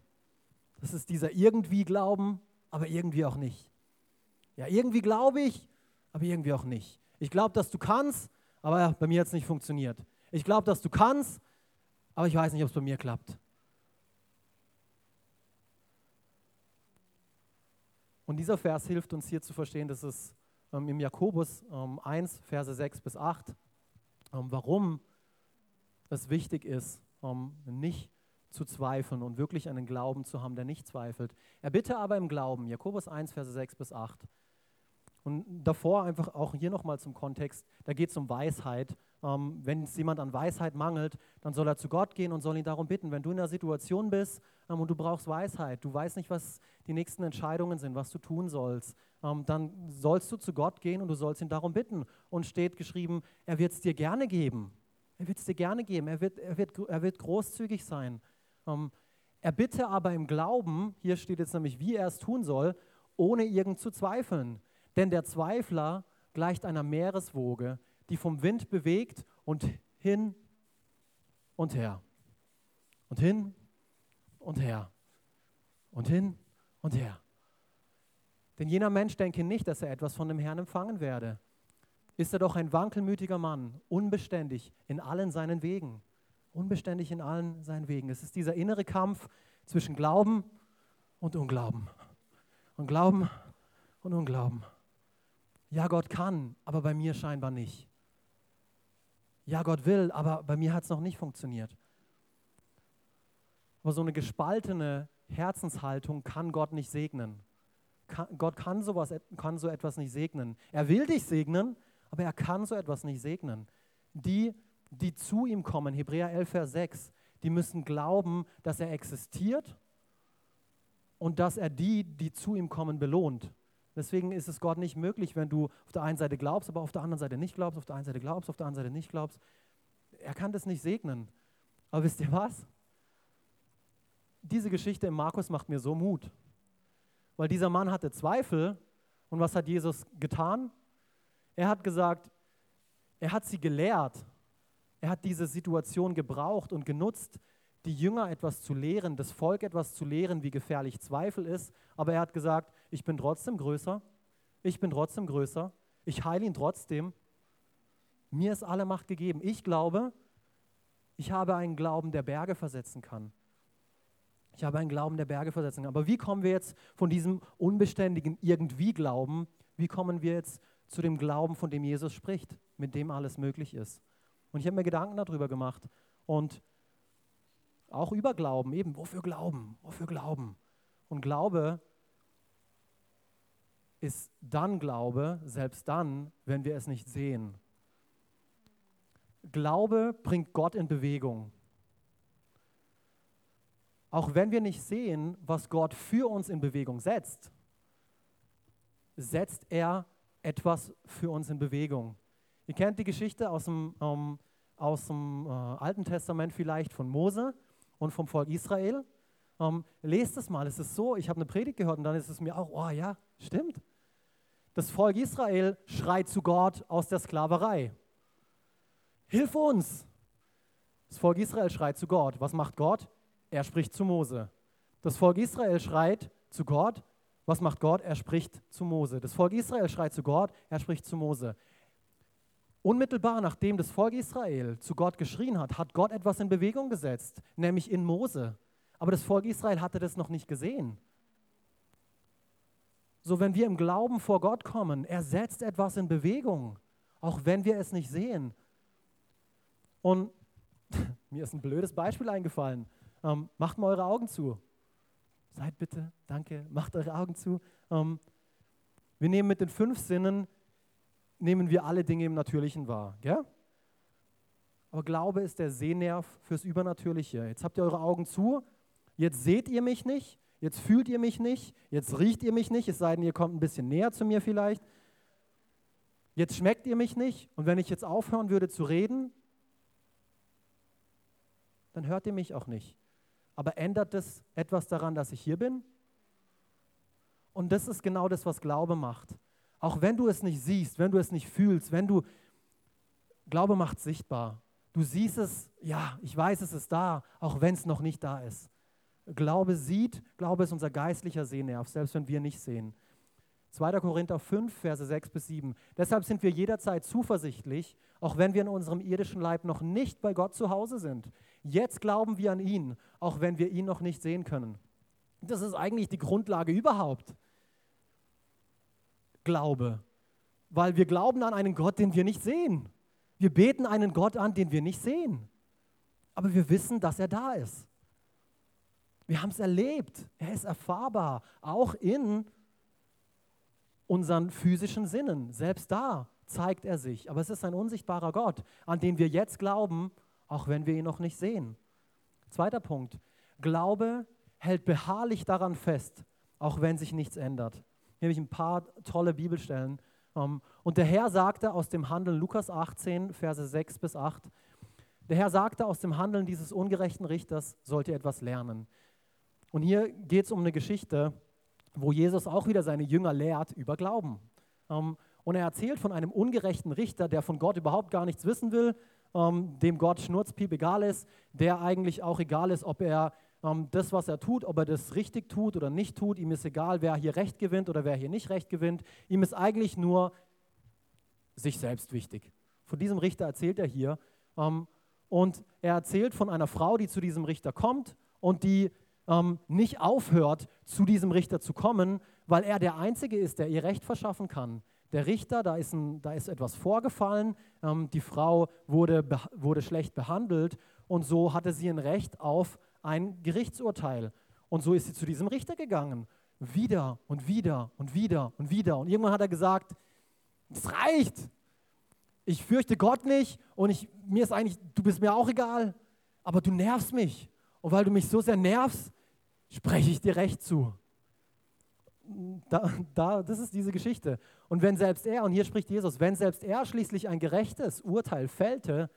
Das ist dieser irgendwie Glauben, aber irgendwie auch nicht. Ja, irgendwie glaube ich, aber irgendwie auch nicht. Ich glaube, dass du kannst, aber bei mir hat es nicht funktioniert. Ich glaube, dass du kannst, aber ich weiß nicht, ob es bei mir klappt. Und dieser Vers hilft uns hier zu verstehen, dass es ähm, im Jakobus ähm, 1, Verse 6 bis 8, ähm, warum es wichtig ist, ähm, nicht zu zweifeln und wirklich einen Glauben zu haben, der nicht zweifelt. Er bitte aber im Glauben, Jakobus 1, Verse 6 bis 8. Und davor einfach auch hier nochmal zum Kontext, da geht es um Weisheit. Ähm, wenn es jemand an Weisheit mangelt, dann soll er zu Gott gehen und soll ihn darum bitten. Wenn du in einer Situation bist ähm, und du brauchst Weisheit, du weißt nicht, was die nächsten Entscheidungen sind, was du tun sollst, ähm, dann sollst du zu Gott gehen und du sollst ihn darum bitten. Und steht geschrieben, er wird es dir gerne geben. Er wird es dir gerne geben. Er wird, er wird, er wird großzügig sein. Ähm, er bitte aber im Glauben, hier steht jetzt nämlich, wie er es tun soll, ohne irgend zu zweifeln. Denn der Zweifler gleicht einer Meereswoge, die vom Wind bewegt und hin und her. Und hin und her. Und hin und her. Denn jener Mensch denke nicht, dass er etwas von dem Herrn empfangen werde. Ist er doch ein wankelmütiger Mann, unbeständig in allen seinen Wegen unbeständig in allen seinen Wegen. Es ist dieser innere Kampf zwischen Glauben und Unglauben. Und Glauben und Unglauben. Ja, Gott kann, aber bei mir scheinbar nicht. Ja, Gott will, aber bei mir hat es noch nicht funktioniert. Aber so eine gespaltene Herzenshaltung kann Gott nicht segnen. Gott kann, sowas, kann so etwas nicht segnen. Er will dich segnen, aber er kann so etwas nicht segnen. Die die zu ihm kommen, Hebräer 11, Vers 6, die müssen glauben, dass er existiert und dass er die, die zu ihm kommen, belohnt. Deswegen ist es Gott nicht möglich, wenn du auf der einen Seite glaubst, aber auf der anderen Seite nicht glaubst, auf der einen Seite glaubst, auf der anderen Seite nicht glaubst. Er kann das nicht segnen. Aber wisst ihr was? Diese Geschichte im Markus macht mir so Mut. Weil dieser Mann hatte Zweifel. Und was hat Jesus getan? Er hat gesagt, er hat sie gelehrt. Er hat diese Situation gebraucht und genutzt, die Jünger etwas zu lehren, das Volk etwas zu lehren, wie gefährlich Zweifel ist. Aber er hat gesagt, ich bin trotzdem größer, ich bin trotzdem größer, ich heile ihn trotzdem. Mir ist alle Macht gegeben. Ich glaube, ich habe einen Glauben, der Berge versetzen kann. Ich habe einen Glauben, der Berge versetzen kann. Aber wie kommen wir jetzt von diesem unbeständigen irgendwie Glauben, wie kommen wir jetzt zu dem Glauben, von dem Jesus spricht, mit dem alles möglich ist? Und ich habe mir Gedanken darüber gemacht und auch über Glauben, eben, wofür Glauben, wofür Glauben. Und Glaube ist dann Glaube, selbst dann, wenn wir es nicht sehen. Glaube bringt Gott in Bewegung. Auch wenn wir nicht sehen, was Gott für uns in Bewegung setzt, setzt er etwas für uns in Bewegung. Ihr kennt die Geschichte aus dem, ähm, aus dem äh, Alten Testament vielleicht von Mose und vom Volk Israel. Ähm, lest es mal, es ist so, ich habe eine Predigt gehört und dann ist es mir auch, oh ja, stimmt. Das Volk Israel schreit zu Gott aus der Sklaverei. Hilf uns! Das Volk Israel schreit zu Gott. Was macht Gott? Er spricht zu Mose. Das Volk Israel schreit zu Gott. Was macht Gott? Er spricht zu Mose. Das Volk Israel schreit zu Gott, er spricht zu Mose. Unmittelbar nachdem das Volk Israel zu Gott geschrien hat, hat Gott etwas in Bewegung gesetzt, nämlich in Mose. Aber das Volk Israel hatte das noch nicht gesehen. So, wenn wir im Glauben vor Gott kommen, er setzt etwas in Bewegung, auch wenn wir es nicht sehen. Und mir ist ein blödes Beispiel eingefallen. Ähm, macht mal eure Augen zu. Seid bitte, danke, macht eure Augen zu. Ähm, wir nehmen mit den fünf Sinnen nehmen wir alle Dinge im Natürlichen wahr. Gell? Aber Glaube ist der Sehnerv fürs Übernatürliche. Jetzt habt ihr eure Augen zu, jetzt seht ihr mich nicht, jetzt fühlt ihr mich nicht, jetzt riecht ihr mich nicht, es sei denn, ihr kommt ein bisschen näher zu mir vielleicht. Jetzt schmeckt ihr mich nicht und wenn ich jetzt aufhören würde zu reden, dann hört ihr mich auch nicht. Aber ändert das etwas daran, dass ich hier bin? Und das ist genau das, was Glaube macht. Auch wenn du es nicht siehst, wenn du es nicht fühlst, wenn du, Glaube macht sichtbar. Du siehst es, ja, ich weiß, es ist da, auch wenn es noch nicht da ist. Glaube sieht, Glaube ist unser geistlicher Sehnerv, selbst wenn wir nicht sehen. 2. Korinther 5, Verse 6 bis 7. Deshalb sind wir jederzeit zuversichtlich, auch wenn wir in unserem irdischen Leib noch nicht bei Gott zu Hause sind. Jetzt glauben wir an ihn, auch wenn wir ihn noch nicht sehen können. Das ist eigentlich die Grundlage überhaupt. Glaube, weil wir glauben an einen Gott, den wir nicht sehen. Wir beten einen Gott an, den wir nicht sehen. Aber wir wissen, dass er da ist. Wir haben es erlebt. Er ist erfahrbar, auch in unseren physischen Sinnen. Selbst da zeigt er sich. Aber es ist ein unsichtbarer Gott, an den wir jetzt glauben, auch wenn wir ihn noch nicht sehen. Zweiter Punkt. Glaube hält beharrlich daran fest, auch wenn sich nichts ändert. Hier habe ich ein paar tolle Bibelstellen. Ähm, und der Herr sagte aus dem Handeln, Lukas 18, Verse 6 bis 8, der Herr sagte, aus dem Handeln dieses ungerechten Richters sollt ihr etwas lernen. Und hier geht es um eine Geschichte, wo Jesus auch wieder seine Jünger lehrt über Glauben. Ähm, und er erzählt von einem ungerechten Richter, der von Gott überhaupt gar nichts wissen will, ähm, dem Gott schnurzpiep egal ist, der eigentlich auch egal ist, ob er das, was er tut, ob er das richtig tut oder nicht tut, ihm ist egal, wer hier Recht gewinnt oder wer hier nicht Recht gewinnt. Ihm ist eigentlich nur sich selbst wichtig. Von diesem Richter erzählt er hier. Ähm, und er erzählt von einer Frau, die zu diesem Richter kommt und die ähm, nicht aufhört, zu diesem Richter zu kommen, weil er der Einzige ist, der ihr Recht verschaffen kann. Der Richter, da ist, ein, da ist etwas vorgefallen, ähm, die Frau wurde, wurde schlecht behandelt und so hatte sie ein Recht auf ein Gerichtsurteil. Und so ist sie zu diesem Richter gegangen. Wieder und wieder und wieder und wieder. Und irgendwann hat er gesagt, es reicht. Ich fürchte Gott nicht und ich, mir ist eigentlich, du bist mir auch egal, aber du nervst mich. Und weil du mich so sehr nervst, spreche ich dir recht zu. Da, da, das ist diese Geschichte. Und wenn selbst er, und hier spricht Jesus, wenn selbst er schließlich ein gerechtes Urteil fällte,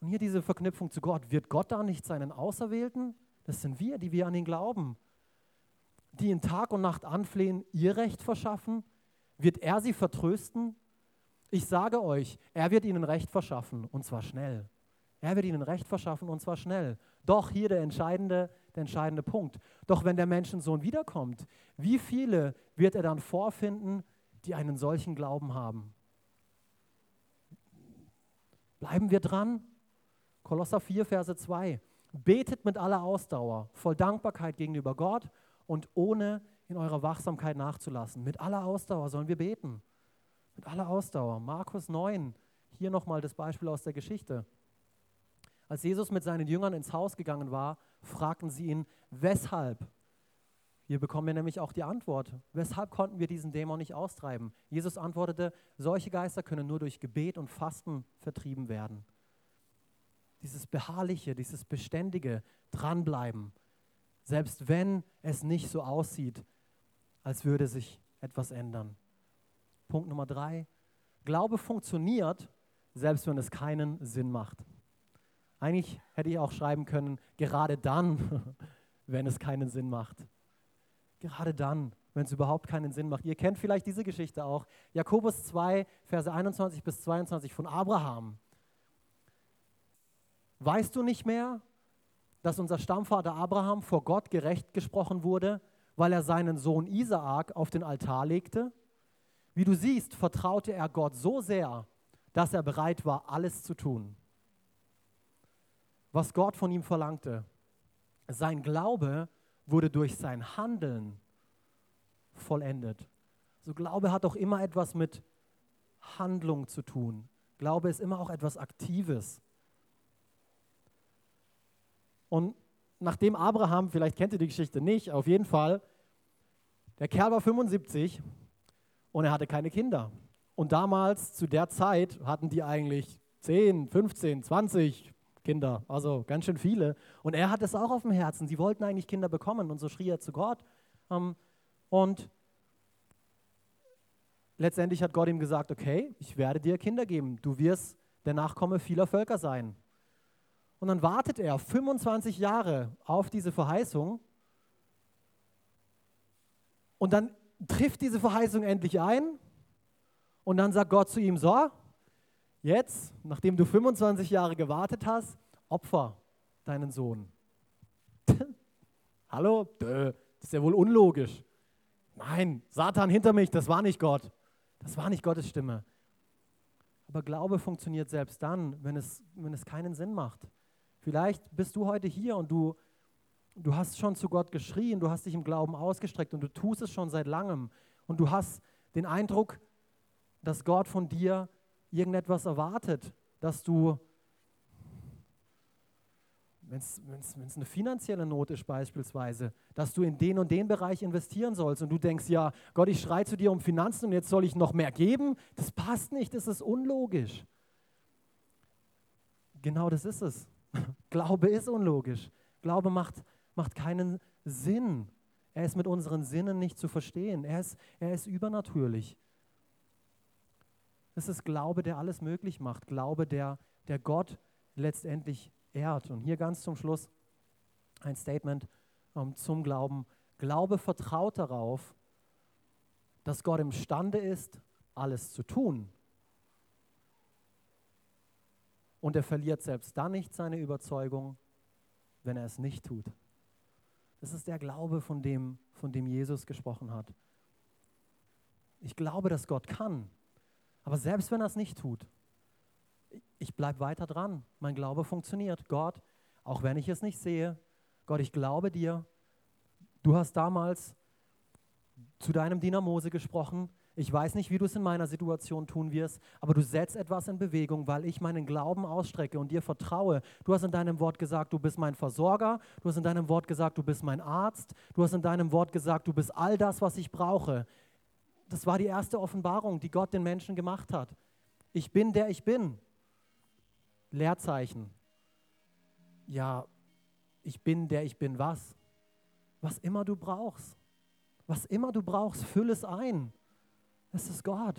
und hier diese Verknüpfung zu Gott. Wird Gott da nicht seinen Auserwählten? Das sind wir, die wir an ihn glauben. Die in Tag und Nacht anflehen, ihr Recht verschaffen? Wird er sie vertrösten? Ich sage euch, er wird ihnen Recht verschaffen und zwar schnell. Er wird ihnen Recht verschaffen und zwar schnell. Doch hier der entscheidende, der entscheidende Punkt. Doch wenn der Menschensohn wiederkommt, wie viele wird er dann vorfinden, die einen solchen Glauben haben? Bleiben wir dran? Kolosser 4, Verse 2. Betet mit aller Ausdauer, voll Dankbarkeit gegenüber Gott und ohne in eurer Wachsamkeit nachzulassen. Mit aller Ausdauer sollen wir beten. Mit aller Ausdauer. Markus 9, hier nochmal das Beispiel aus der Geschichte. Als Jesus mit seinen Jüngern ins Haus gegangen war, fragten sie ihn, weshalb? Hier bekommen wir nämlich auch die Antwort. Weshalb konnten wir diesen Dämon nicht austreiben? Jesus antwortete, solche Geister können nur durch Gebet und Fasten vertrieben werden dieses Beharrliche, dieses Beständige, dranbleiben, selbst wenn es nicht so aussieht, als würde sich etwas ändern. Punkt Nummer drei, Glaube funktioniert, selbst wenn es keinen Sinn macht. Eigentlich hätte ich auch schreiben können, gerade dann, wenn es keinen Sinn macht. Gerade dann, wenn es überhaupt keinen Sinn macht. Ihr kennt vielleicht diese Geschichte auch. Jakobus 2, Verse 21 bis 22 von Abraham. Weißt du nicht mehr, dass unser Stammvater Abraham vor Gott gerecht gesprochen wurde, weil er seinen Sohn Isaak auf den Altar legte. Wie du siehst, vertraute er Gott so sehr, dass er bereit war, alles zu tun, was Gott von ihm verlangte. Sein Glaube wurde durch sein Handeln vollendet. So Glaube hat auch immer etwas mit Handlung zu tun. Glaube ist immer auch etwas Aktives. Und nachdem Abraham, vielleicht kennt ihr die Geschichte nicht, auf jeden Fall, der Kerl war 75 und er hatte keine Kinder. Und damals, zu der Zeit, hatten die eigentlich 10, 15, 20 Kinder, also ganz schön viele. Und er hat es auch auf dem Herzen. Sie wollten eigentlich Kinder bekommen und so schrie er zu Gott. Ähm, und letztendlich hat Gott ihm gesagt, okay, ich werde dir Kinder geben. Du wirst der Nachkomme vieler Völker sein. Und dann wartet er 25 Jahre auf diese Verheißung. Und dann trifft diese Verheißung endlich ein. Und dann sagt Gott zu ihm, so, jetzt, nachdem du 25 Jahre gewartet hast, opfer deinen Sohn. Hallo? Das ist ja wohl unlogisch. Nein, Satan hinter mich, das war nicht Gott. Das war nicht Gottes Stimme. Aber Glaube funktioniert selbst dann, wenn es, wenn es keinen Sinn macht. Vielleicht bist du heute hier und du, du hast schon zu Gott geschrien, du hast dich im Glauben ausgestreckt und du tust es schon seit langem. Und du hast den Eindruck, dass Gott von dir irgendetwas erwartet, dass du, wenn es eine finanzielle Not ist beispielsweise, dass du in den und den Bereich investieren sollst und du denkst, ja, Gott, ich schreie zu dir um Finanzen und jetzt soll ich noch mehr geben, das passt nicht, das ist unlogisch. Genau das ist es. Glaube ist unlogisch. Glaube macht, macht keinen Sinn. Er ist mit unseren Sinnen nicht zu verstehen. Er ist, er ist übernatürlich. Es ist Glaube, der alles möglich macht. Glaube, der, der Gott letztendlich ehrt. Und hier ganz zum Schluss ein Statement ähm, zum Glauben. Glaube vertraut darauf, dass Gott imstande ist, alles zu tun, und er verliert selbst dann nicht seine Überzeugung, wenn er es nicht tut. Das ist der Glaube, von dem, von dem Jesus gesprochen hat. Ich glaube, dass Gott kann. Aber selbst wenn er es nicht tut, ich bleibe weiter dran. Mein Glaube funktioniert. Gott, auch wenn ich es nicht sehe, Gott, ich glaube dir. Du hast damals zu deinem Diener Mose gesprochen. Ich weiß nicht, wie du es in meiner Situation tun wirst, aber du setzt etwas in Bewegung, weil ich meinen Glauben ausstrecke und dir vertraue. Du hast in deinem Wort gesagt, du bist mein Versorger. Du hast in deinem Wort gesagt, du bist mein Arzt. Du hast in deinem Wort gesagt, du bist all das, was ich brauche. Das war die erste Offenbarung, die Gott den Menschen gemacht hat. Ich bin der ich bin. Leerzeichen. Ja, ich bin der ich bin was? Was immer du brauchst. Was immer du brauchst, füll es ein. Das ist Gott.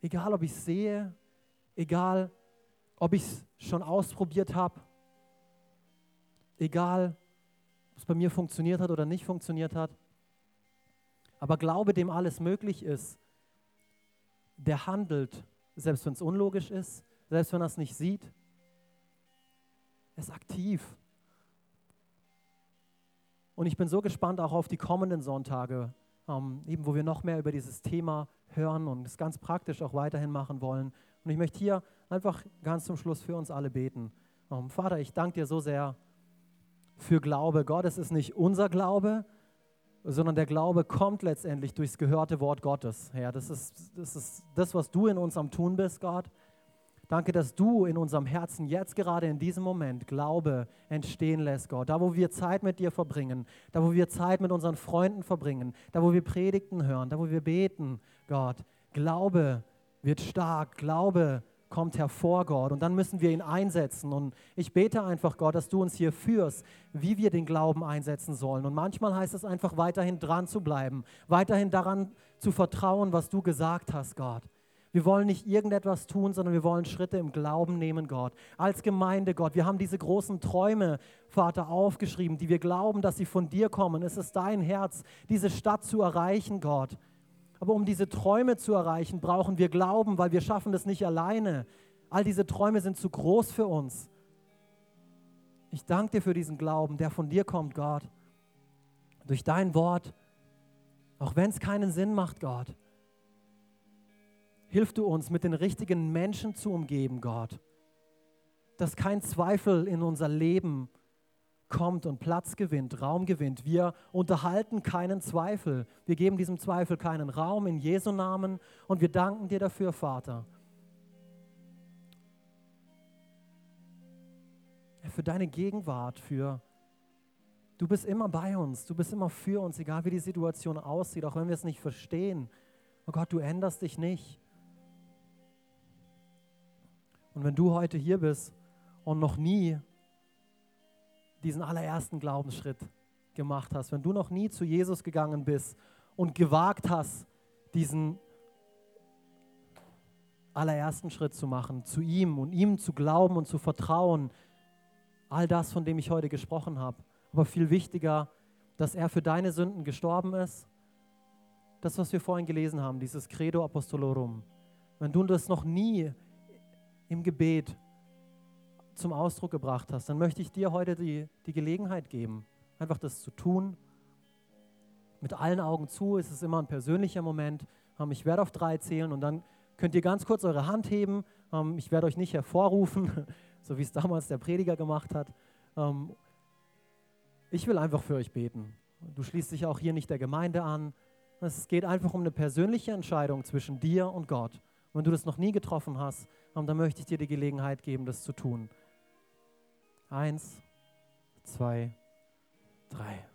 Egal, ob ich sehe, egal, ob ich es schon ausprobiert habe, egal, ob es bei mir funktioniert hat oder nicht funktioniert hat. Aber Glaube, dem alles möglich ist, der handelt, selbst wenn es unlogisch ist, selbst wenn er es nicht sieht. Er ist aktiv. Und ich bin so gespannt auch auf die kommenden Sonntage, ähm, eben wo wir noch mehr über dieses Thema hören und es ganz praktisch auch weiterhin machen wollen. Und ich möchte hier einfach ganz zum Schluss für uns alle beten. Ähm, Vater, ich danke dir so sehr für Glaube. Gott, es ist nicht unser Glaube, sondern der Glaube kommt letztendlich durchs gehörte Wort Gottes. Ja, das ist, das ist das, was du in uns am Tun bist, Gott. Danke, dass du in unserem Herzen jetzt gerade in diesem Moment Glaube entstehen lässt, Gott. Da, wo wir Zeit mit dir verbringen, da, wo wir Zeit mit unseren Freunden verbringen, da, wo wir Predigten hören, da, wo wir beten, Gott. Glaube wird stark, Glaube kommt hervor, Gott. Und dann müssen wir ihn einsetzen. Und ich bete einfach, Gott, dass du uns hier führst, wie wir den Glauben einsetzen sollen. Und manchmal heißt es einfach, weiterhin dran zu bleiben, weiterhin daran zu vertrauen, was du gesagt hast, Gott. Wir wollen nicht irgendetwas tun, sondern wir wollen Schritte im Glauben nehmen, Gott. Als Gemeinde, Gott. Wir haben diese großen Träume, Vater, aufgeschrieben, die wir glauben, dass sie von dir kommen. Es ist dein Herz, diese Stadt zu erreichen, Gott. Aber um diese Träume zu erreichen, brauchen wir Glauben, weil wir schaffen das nicht alleine. All diese Träume sind zu groß für uns. Ich danke dir für diesen Glauben, der von dir kommt, Gott. durch dein Wort, auch wenn es keinen Sinn macht, Gott. Hilf du uns, mit den richtigen Menschen zu umgeben, Gott. Dass kein Zweifel in unser Leben kommt und Platz gewinnt, Raum gewinnt. Wir unterhalten keinen Zweifel. Wir geben diesem Zweifel keinen Raum in Jesu Namen und wir danken dir dafür, Vater. Für deine Gegenwart, für du bist immer bei uns, du bist immer für uns, egal wie die Situation aussieht, auch wenn wir es nicht verstehen. Oh Gott, du änderst dich nicht. Und wenn du heute hier bist und noch nie diesen allerersten Glaubensschritt gemacht hast, wenn du noch nie zu Jesus gegangen bist und gewagt hast, diesen allerersten Schritt zu machen, zu ihm und ihm zu glauben und zu vertrauen, all das, von dem ich heute gesprochen habe, aber viel wichtiger, dass er für deine Sünden gestorben ist, das, was wir vorhin gelesen haben, dieses Credo Apostolorum, wenn du das noch nie im Gebet zum Ausdruck gebracht hast, dann möchte ich dir heute die, die Gelegenheit geben, einfach das zu tun. Mit allen Augen zu, es ist immer ein persönlicher Moment. Ähm, ich werde auf drei zählen und dann könnt ihr ganz kurz eure Hand heben. Ähm, ich werde euch nicht hervorrufen, so wie es damals der Prediger gemacht hat. Ähm, ich will einfach für euch beten. Du schließt dich auch hier nicht der Gemeinde an. Es geht einfach um eine persönliche Entscheidung zwischen dir und Gott. Wenn du das noch nie getroffen hast, dann möchte ich dir die Gelegenheit geben, das zu tun. Eins, zwei, drei.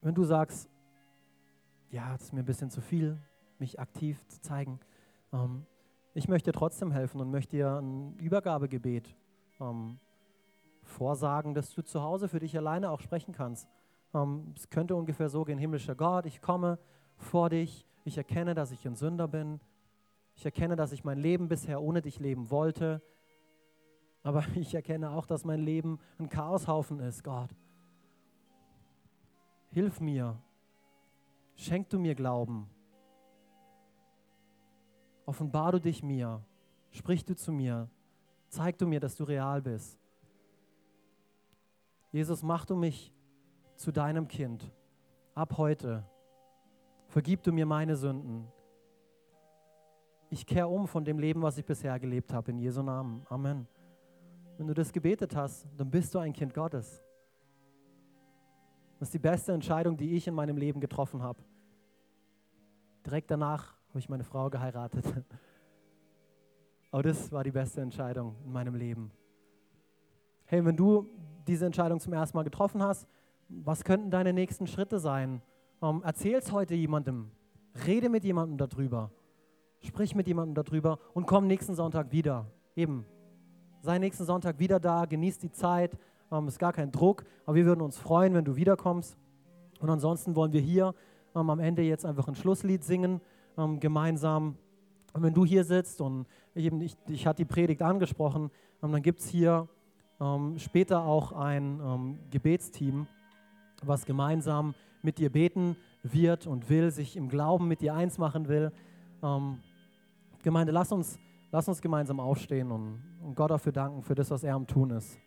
Wenn du sagst, ja, das ist mir ein bisschen zu viel, mich aktiv zu zeigen, ähm, ich möchte dir trotzdem helfen und möchte dir ein Übergabegebet ähm, vorsagen, dass du zu Hause für dich alleine auch sprechen kannst. Ähm, es könnte ungefähr so gehen, himmlischer Gott, ich komme vor dich, ich erkenne, dass ich ein Sünder bin, ich erkenne, dass ich mein Leben bisher ohne dich leben wollte, aber ich erkenne auch, dass mein Leben ein Chaoshaufen ist, Gott. Hilf mir, schenk du mir Glauben, offenbar du dich mir, sprich du zu mir, zeig du mir, dass du real bist. Jesus, mach du mich zu deinem Kind. Ab heute vergib du mir meine Sünden. Ich kehre um von dem Leben, was ich bisher gelebt habe, in Jesu Namen. Amen. Wenn du das gebetet hast, dann bist du ein Kind Gottes. Das ist die beste Entscheidung, die ich in meinem Leben getroffen habe. Direkt danach habe ich meine Frau geheiratet. Aber das war die beste Entscheidung in meinem Leben. Hey, wenn du diese Entscheidung zum ersten Mal getroffen hast, was könnten deine nächsten Schritte sein? Ähm, Erzähl es heute jemandem. Rede mit jemandem darüber. Sprich mit jemandem darüber und komm nächsten Sonntag wieder. Eben. Sei nächsten Sonntag wieder da, genieß die Zeit. Ähm, ist gar kein Druck, aber wir würden uns freuen, wenn du wiederkommst. Und ansonsten wollen wir hier ähm, am Ende jetzt einfach ein Schlusslied singen, ähm, gemeinsam. Und wenn du hier sitzt und ich, ich, ich hatte die Predigt angesprochen, ähm, dann gibt es hier ähm, später auch ein ähm, Gebetsteam, was gemeinsam mit dir beten wird und will, sich im Glauben mit dir eins machen will. Ähm, Gemeinde, lass uns, lass uns gemeinsam aufstehen und, und Gott dafür danken, für das, was er am Tun ist.